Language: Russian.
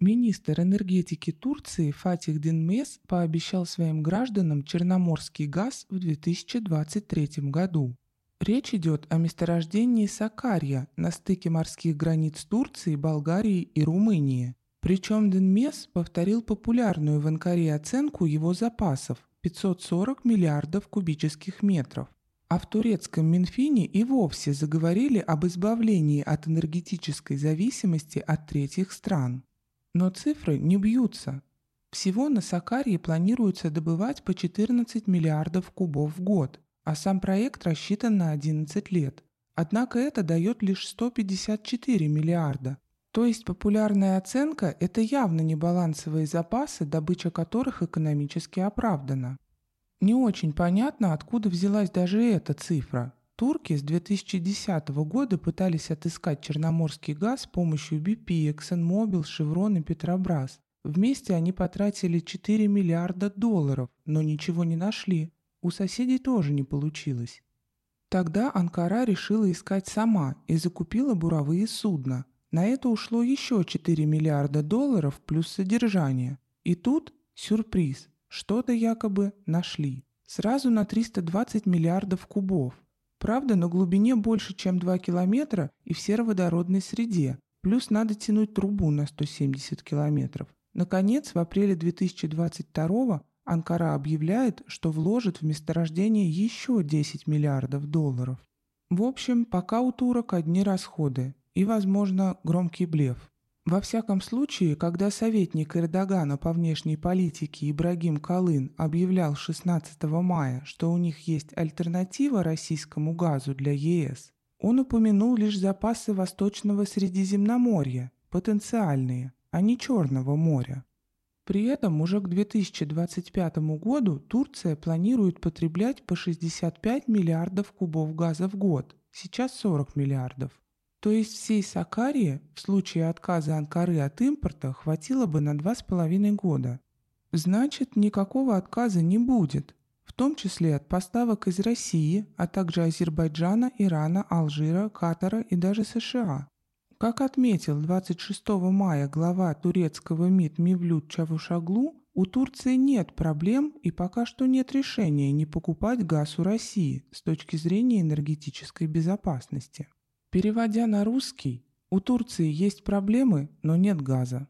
Министр энергетики Турции Фатих Динмес пообещал своим гражданам черноморский газ в 2023 году. Речь идет о месторождении Сакарья на стыке морских границ Турции, Болгарии и Румынии. Причем Денмес повторил популярную в Анкаре оценку его запасов – 540 миллиардов кубических метров. А в турецком Минфине и вовсе заговорили об избавлении от энергетической зависимости от третьих стран. Но цифры не бьются. Всего на Сакарье планируется добывать по 14 миллиардов кубов в год – а сам проект рассчитан на 11 лет. Однако это дает лишь 154 миллиарда. То есть популярная оценка – это явно не балансовые запасы, добыча которых экономически оправдана. Не очень понятно, откуда взялась даже эта цифра. Турки с 2010 года пытались отыскать черноморский газ с помощью BP, ExxonMobil, Chevron и Petrobras. Вместе они потратили 4 миллиарда долларов, но ничего не нашли. У соседей тоже не получилось. Тогда Анкара решила искать сама и закупила буровые судна. На это ушло еще 4 миллиарда долларов плюс содержание. И тут сюрприз, что-то якобы нашли. Сразу на 320 миллиардов кубов. Правда, на глубине больше, чем 2 километра и в сероводородной среде. Плюс надо тянуть трубу на 170 километров. Наконец, в апреле 2022 Анкара объявляет, что вложит в месторождение еще 10 миллиардов долларов. В общем, пока у турок одни расходы и, возможно, громкий блеф. Во всяком случае, когда советник Эрдогана по внешней политике Ибрагим Калын объявлял 16 мая, что у них есть альтернатива российскому газу для ЕС, он упомянул лишь запасы Восточного Средиземноморья, потенциальные, а не Черного моря. При этом уже к 2025 году Турция планирует потреблять по 65 миллиардов кубов газа в год, сейчас 40 миллиардов. То есть всей Сакарии в случае отказа Анкары от импорта хватило бы на 2,5 года. Значит, никакого отказа не будет, в том числе от поставок из России, а также Азербайджана, Ирана, Алжира, Катара и даже США. Как отметил 26 мая глава турецкого МИД Мевлют Чавушаглу, у Турции нет проблем и пока что нет решения не покупать газ у России с точки зрения энергетической безопасности. Переводя на русский, у Турции есть проблемы, но нет газа.